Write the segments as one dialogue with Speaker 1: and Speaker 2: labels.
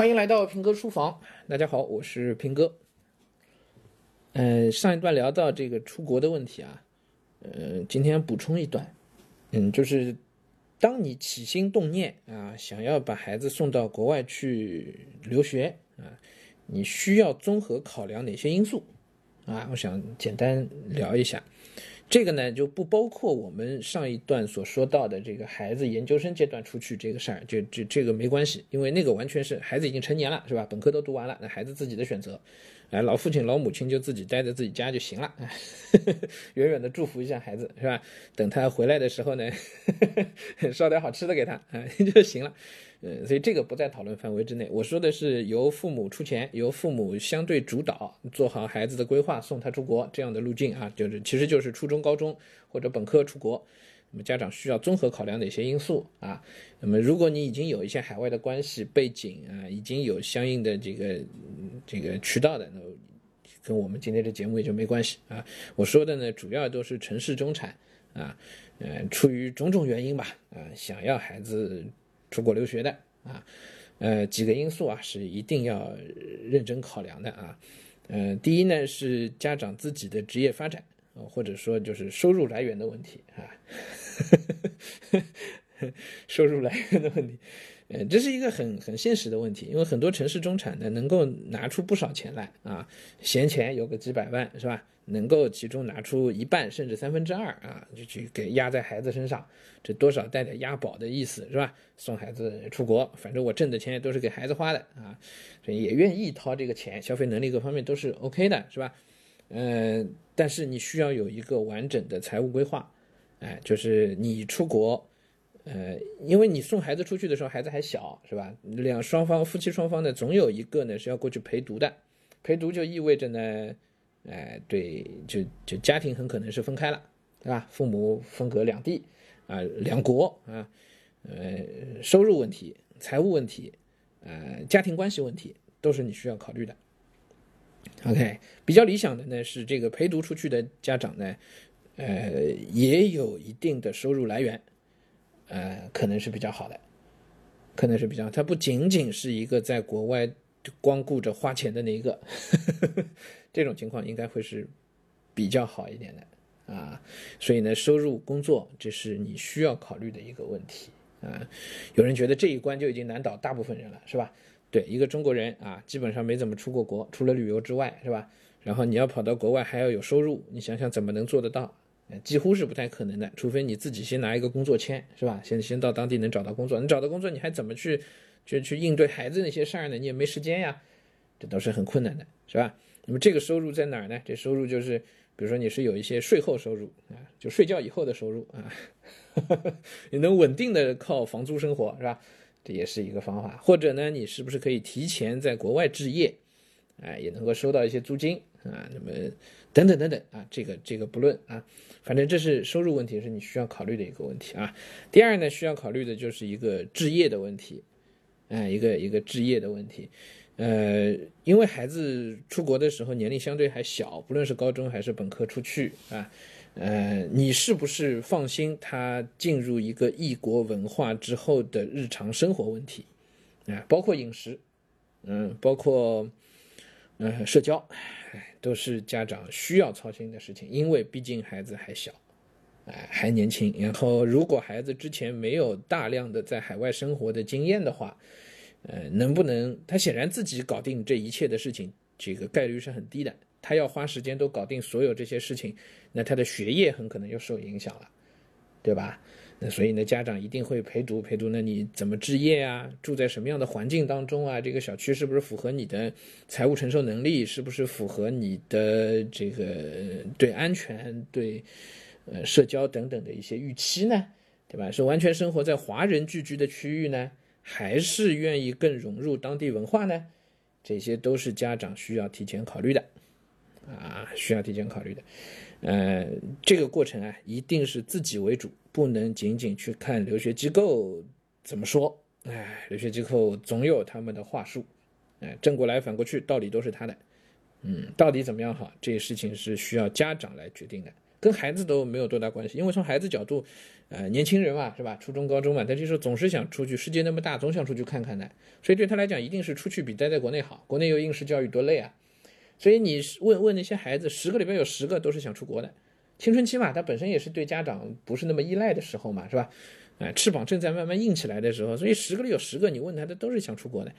Speaker 1: 欢迎来到平哥书房，大家好，我是平哥。嗯，上一段聊到这个出国的问题啊，呃，今天补充一段，嗯，就是当你起心动念啊，想要把孩子送到国外去留学啊，你需要综合考量哪些因素啊？我想简单聊一下。这个呢就不包括我们上一段所说到的这个孩子研究生阶段出去这个事儿，就这这个没关系，因为那个完全是孩子已经成年了，是吧？本科都读完了，那孩子自己的选择，哎，老父亲老母亲就自己待在自己家就行了，远远的祝福一下孩子，是吧？等他回来的时候呢，烧点好吃的给他啊 就行了。呃，所以这个不在讨论范围之内。我说的是由父母出钱，由父母相对主导，做好孩子的规划，送他出国这样的路径啊，就是其实就是初中、高中或者本科出国。那么家长需要综合考量哪些因素啊？那么如果你已经有一些海外的关系背景啊，已经有相应的这个这个渠道的，那跟我们今天的节目也就没关系啊。我说的呢，主要都是城市中产啊，呃，出于种种原因吧，啊，想要孩子。出国留学的啊，呃，几个因素啊是一定要认真考量的啊，呃，第一呢是家长自己的职业发展或者说就是收入来源的问题啊，收入来源的问题。呃，这是一个很很现实的问题，因为很多城市中产呢，能够拿出不少钱来啊，闲钱有个几百万是吧？能够其中拿出一半甚至三分之二啊，就去给压在孩子身上，这多少带点押宝的意思是吧？送孩子出国，反正我挣的钱也都是给孩子花的啊，所以也愿意掏这个钱，消费能力各方面都是 OK 的，是吧？嗯，但是你需要有一个完整的财务规划，哎，就是你出国。呃，因为你送孩子出去的时候，孩子还小，是吧？两双方夫妻双方呢，总有一个呢是要过去陪读的，陪读就意味着呢，哎，对，就就家庭很可能是分开了，对吧？父母分隔两地，啊，两国啊，呃，收入问题、财务问题，呃，家庭关系问题，都是你需要考虑的。OK，比较理想的呢是这个陪读出去的家长呢，呃，也有一定的收入来源。呃，可能是比较好的，可能是比较，他不仅仅是一个在国外光顾着花钱的那一个，这种情况应该会是比较好一点的啊。所以呢，收入、工作，这是你需要考虑的一个问题啊。有人觉得这一关就已经难倒大部分人了，是吧？对，一个中国人啊，基本上没怎么出过国，除了旅游之外，是吧？然后你要跑到国外还要有收入，你想想怎么能做得到？几乎是不太可能的，除非你自己先拿一个工作签，是吧？先先到当地能找到工作，你找到工作，你还怎么去，就去应对孩子那些事儿呢？你也没时间呀，这都是很困难的，是吧？那么这个收入在哪儿呢？这收入就是，比如说你是有一些税后收入啊，就睡觉以后的收入啊，你能稳定的靠房租生活，是吧？这也是一个方法。或者呢，你是不是可以提前在国外置业，哎，也能够收到一些租金啊？那么等等等等啊，这个这个不论啊。反正这是收入问题，是你需要考虑的一个问题啊。第二呢，需要考虑的就是一个置业的问题，哎，一个一个置业的问题。呃，因为孩子出国的时候年龄相对还小，不论是高中还是本科出去啊，呃，你是不是放心他进入一个异国文化之后的日常生活问题啊？包括饮食，嗯，包括嗯社交。都是家长需要操心的事情，因为毕竟孩子还小，哎，还年轻。然后，如果孩子之前没有大量的在海外生活的经验的话，呃，能不能他显然自己搞定这一切的事情，这个概率是很低的。他要花时间都搞定所有这些事情，那他的学业很可能就受影响了，对吧？那所以呢，家长一定会陪读陪读。那你怎么置业啊？住在什么样的环境当中啊？这个小区是不是符合你的财务承受能力？是不是符合你的这个对安全、对呃社交等等的一些预期呢？对吧？是完全生活在华人聚居的区域呢，还是愿意更融入当地文化呢？这些都是家长需要提前考虑的啊，需要提前考虑的。呃，这个过程啊，一定是自己为主。不能仅仅去看留学机构怎么说，哎，留学机构总有他们的话术，哎，正过来反过去，道理都是他的，嗯，到底怎么样好，这些事情是需要家长来决定的，跟孩子都没有多大关系，因为从孩子角度，呃，年轻人嘛，是吧？初中、高中嘛，他就是总是想出去，世界那么大，总想出去看看的，所以对他来讲，一定是出去比待在国内好。国内又应试教育多累啊，所以你问问那些孩子，十个里边有十个都是想出国的。青春期嘛，他本身也是对家长不是那么依赖的时候嘛，是吧？啊，翅膀正在慢慢硬起来的时候，所以十个里有十个，你问他的都是想出国的。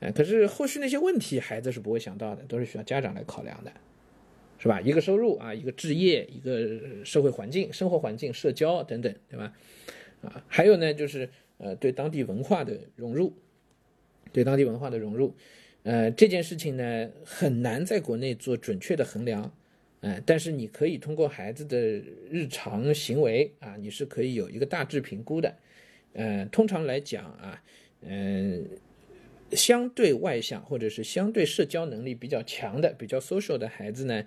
Speaker 1: 啊，可是后续那些问题，孩子是不会想到的，都是需要家长来考量的。是吧？一个收入啊，一个置业，一个社会环境、生活环境、社交等等，对吧？啊，还有呢，就是呃，对当地文化的融入，对当地文化的融入，呃，这件事情呢，很难在国内做准确的衡量，嗯，但是你可以通过孩子的日常行为啊，你是可以有一个大致评估的，嗯，通常来讲啊，嗯。相对外向或者是相对社交能力比较强的、比较 social 的孩子呢，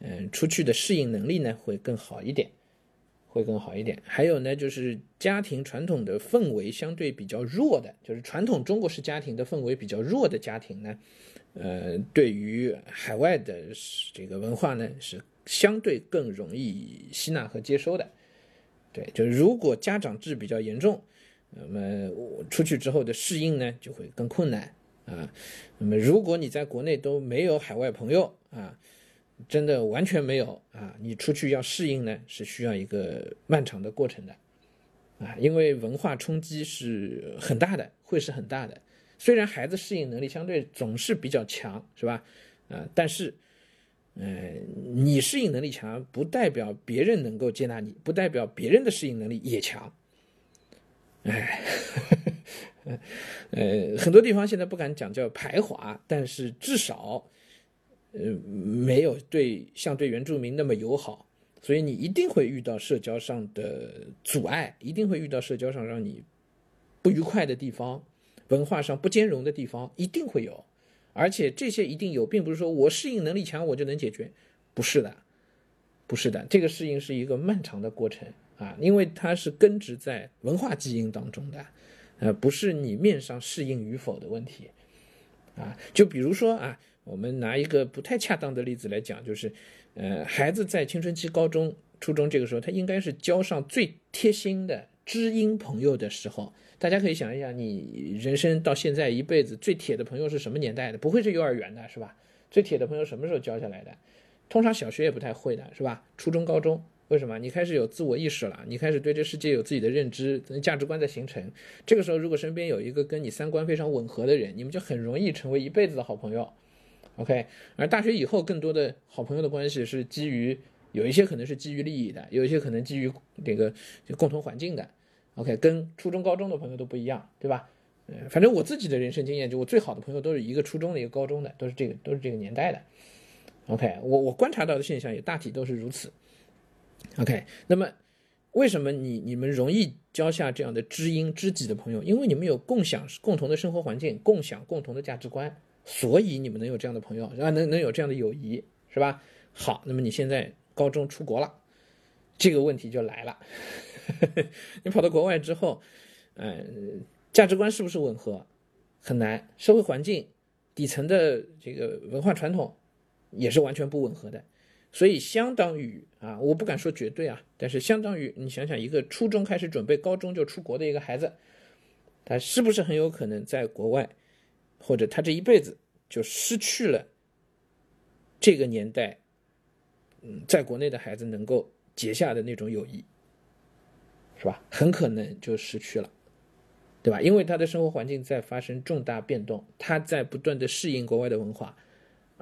Speaker 1: 嗯，出去的适应能力呢会更好一点，会更好一点。还有呢，就是家庭传统的氛围相对比较弱的，就是传统中国式家庭的氛围比较弱的家庭呢，呃，对于海外的这个文化呢是相对更容易吸纳和接收的。对，就是如果家长制比较严重。那么我出去之后的适应呢，就会更困难啊。那么如果你在国内都没有海外朋友啊，真的完全没有啊，你出去要适应呢，是需要一个漫长的过程的啊，因为文化冲击是很大的，会是很大的。虽然孩子适应能力相对总是比较强，是吧？啊，但是，嗯，你适应能力强，不代表别人能够接纳你，不代表别人的适应能力也强。哎，呃，很多地方现在不敢讲叫排华，但是至少，呃，没有对像对原住民那么友好，所以你一定会遇到社交上的阻碍，一定会遇到社交上让你不愉快的地方，文化上不兼容的地方一定会有，而且这些一定有，并不是说我适应能力强我就能解决，不是的，不是的，这个适应是一个漫长的过程。啊，因为它是根植在文化基因当中的，呃，不是你面上适应与否的问题，啊，就比如说啊，我们拿一个不太恰当的例子来讲，就是，呃，孩子在青春期、高中、初中这个时候，他应该是交上最贴心的知音朋友的时候。大家可以想一想，你人生到现在一辈子最铁的朋友是什么年代的？不会是幼儿园的，是吧？最铁的朋友什么时候交下来的？通常小学也不太会的，是吧？初中、高中。为什么？你开始有自我意识了，你开始对这世界有自己的认知，价值观在形成。这个时候，如果身边有一个跟你三观非常吻合的人，你们就很容易成为一辈子的好朋友。OK，而大学以后，更多的好朋友的关系是基于有一些可能是基于利益的，有一些可能基于这个共同环境的。OK，跟初中、高中的朋友都不一样，对吧？嗯，反正我自己的人生经验，就我最好的朋友都是一个初中的一个高中的，都是这个都是这个年代的。OK，我我观察到的现象也大体都是如此。OK，那么为什么你你们容易交下这样的知音知己的朋友？因为你们有共享共同的生活环境，共享共同的价值观，所以你们能有这样的朋友，啊，能能有这样的友谊，是吧？好，那么你现在高中出国了，这个问题就来了。你跑到国外之后，嗯，价值观是不是吻合？很难，社会环境底层的这个文化传统也是完全不吻合的。所以相当于啊，我不敢说绝对啊，但是相当于你想想，一个初中开始准备高中就出国的一个孩子，他是不是很有可能在国外，或者他这一辈子就失去了这个年代，嗯，在国内的孩子能够结下的那种友谊，是吧？很可能就失去了，对吧？因为他的生活环境在发生重大变动，他在不断的适应国外的文化。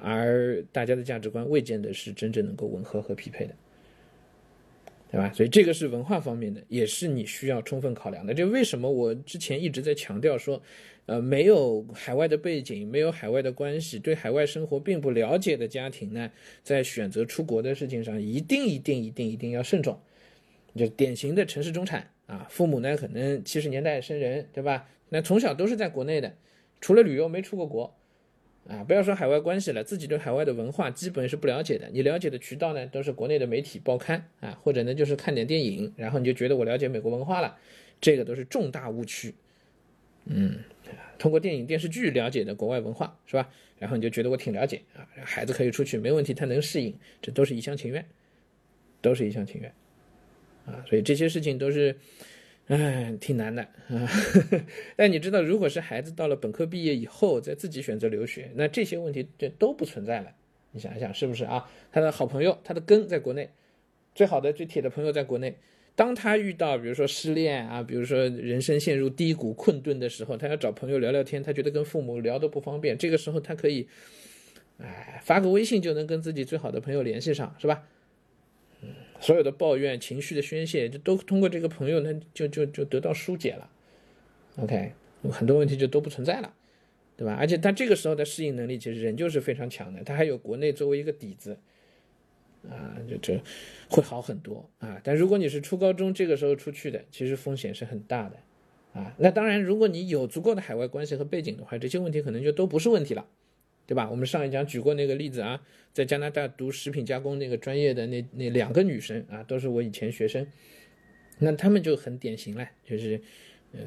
Speaker 1: 而大家的价值观未见得是真正能够吻合和匹配的，对吧？所以这个是文化方面的，也是你需要充分考量的。这为什么我之前一直在强调说，呃，没有海外的背景，没有海外的关系，对海外生活并不了解的家庭呢，在选择出国的事情上，一定一定一定一定要慎重。就典型的城市中产啊，父母呢可能七十年代生人，对吧？那从小都是在国内的，除了旅游没出过国。啊，不要说海外关系了，自己对海外的文化基本是不了解的。你了解的渠道呢，都是国内的媒体报刊啊，或者呢就是看点电影，然后你就觉得我了解美国文化了，这个都是重大误区。嗯，通过电影电视剧了解的国外文化是吧？然后你就觉得我挺了解啊，孩子可以出去没问题，他能适应，这都是一厢情愿。都是一厢情愿，啊，所以这些事情都是，哎，挺难的啊。但你知道，如果是孩子到了本科毕业以后再自己选择留学，那这些问题就都不存在了。你想一想，是不是啊？他的好朋友，他的根在国内，最好的、最铁的朋友在国内。当他遇到比如说失恋啊，比如说人生陷入低谷困顿的时候，他要找朋友聊聊天，他觉得跟父母聊都不方便。这个时候他可以，哎，发个微信就能跟自己最好的朋友联系上，是吧？所有的抱怨、情绪的宣泄，就都通过这个朋友，那就就就得到疏解了。OK，很多问题就都不存在了，对吧？而且他这个时候的适应能力其实仍旧是非常强的，他还有国内作为一个底子。啊，就就会好很多啊！但如果你是初高中这个时候出去的，其实风险是很大的啊。那当然，如果你有足够的海外关系和背景的话，这些问题可能就都不是问题了，对吧？我们上一讲举过那个例子啊，在加拿大读食品加工那个专业的那那两个女生啊，都是我以前学生，那他们就很典型了，就是，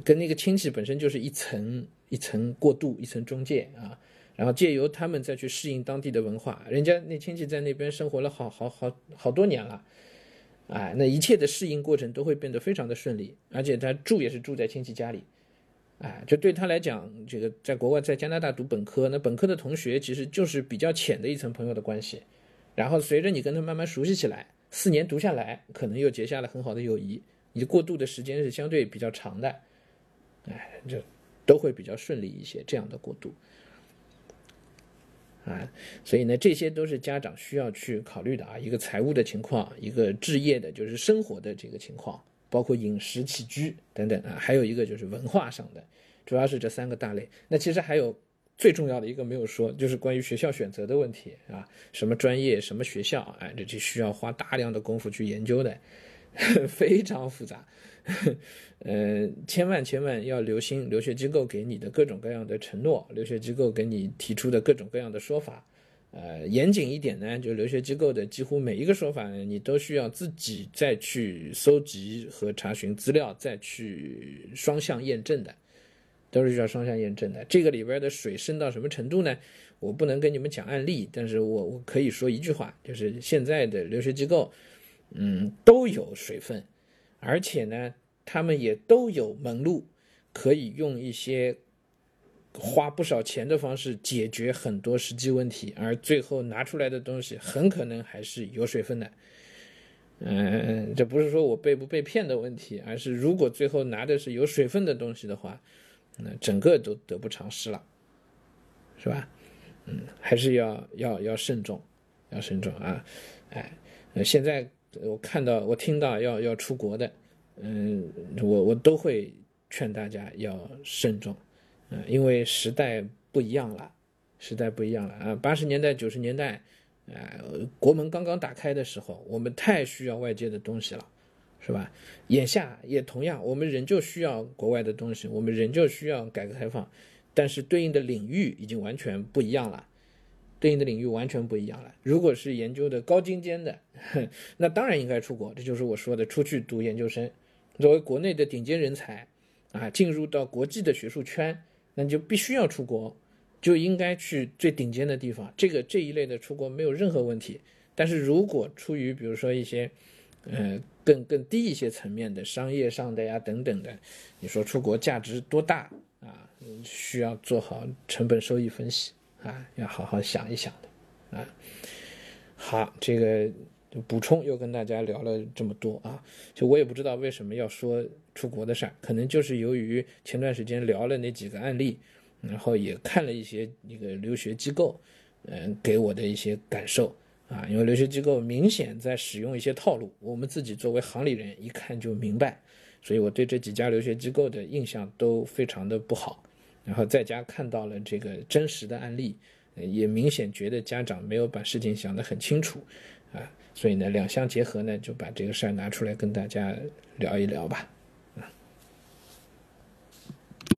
Speaker 1: 跟那个亲戚本身就是一层一层过渡，一层中介啊。然后借由他们再去适应当地的文化，人家那亲戚在那边生活了好好好好多年了，哎，那一切的适应过程都会变得非常的顺利，而且他住也是住在亲戚家里，哎，就对他来讲，这个在国外在加拿大读本科，那本科的同学其实就是比较浅的一层朋友的关系，然后随着你跟他慢慢熟悉起来，四年读下来，可能又结下了很好的友谊，你过渡的时间是相对比较长的，哎，就都会比较顺利一些这样的过渡。啊，所以呢，这些都是家长需要去考虑的啊。一个财务的情况，一个置业的，就是生活的这个情况，包括饮食起居等等啊。还有一个就是文化上的，主要是这三个大类。那其实还有最重要的一个没有说，就是关于学校选择的问题啊。什么专业，什么学校，哎，这就需要花大量的功夫去研究的，非常复杂。呃，千万千万要留心留学机构给你的各种各样的承诺，留学机构给你提出的各种各样的说法。呃，严谨一点呢，就留学机构的几乎每一个说法，你都需要自己再去搜集和查询资料，再去双向验证的，都是需要双向验证的。这个里边的水深到什么程度呢？我不能跟你们讲案例，但是我我可以说一句话，就是现在的留学机构，嗯，都有水分。而且呢，他们也都有门路，可以用一些花不少钱的方式解决很多实际问题，而最后拿出来的东西很可能还是有水分的。嗯，这不是说我被不被骗的问题，而是如果最后拿的是有水分的东西的话，那整个都得不偿失了，是吧？嗯，还是要要要慎重，要慎重啊！哎，现在。我看到，我听到要要出国的，嗯，我我都会劝大家要慎重，嗯，因为时代不一样了，时代不一样了啊！八十年代、九十年代，啊，国门刚刚打开的时候，我们太需要外界的东西了，是吧？眼下也同样，我们仍旧需要国外的东西，我们仍旧需要改革开放，但是对应的领域已经完全不一样了。对应的领域完全不一样了。如果是研究的高精尖的，那当然应该出国。这就是我说的，出去读研究生，作为国内的顶尖人才，啊，进入到国际的学术圈，那就必须要出国，就应该去最顶尖的地方。这个这一类的出国没有任何问题。但是如果出于比如说一些，呃，更更低一些层面的商业上的呀等等的，你说出国价值多大啊？需要做好成本收益分析。啊，要好好想一想的，啊，好，这个就补充又跟大家聊了这么多啊，就我也不知道为什么要说出国的事儿，可能就是由于前段时间聊了那几个案例，然后也看了一些那个留学机构，嗯，给我的一些感受啊，因为留学机构明显在使用一些套路，我们自己作为行里人一看就明白，所以我对这几家留学机构的印象都非常的不好。然后在家看到了这个真实的案例，也明显觉得家长没有把事情想得很清楚，啊，所以呢，两相结合呢，就把这个事儿拿出来跟大家聊一聊吧。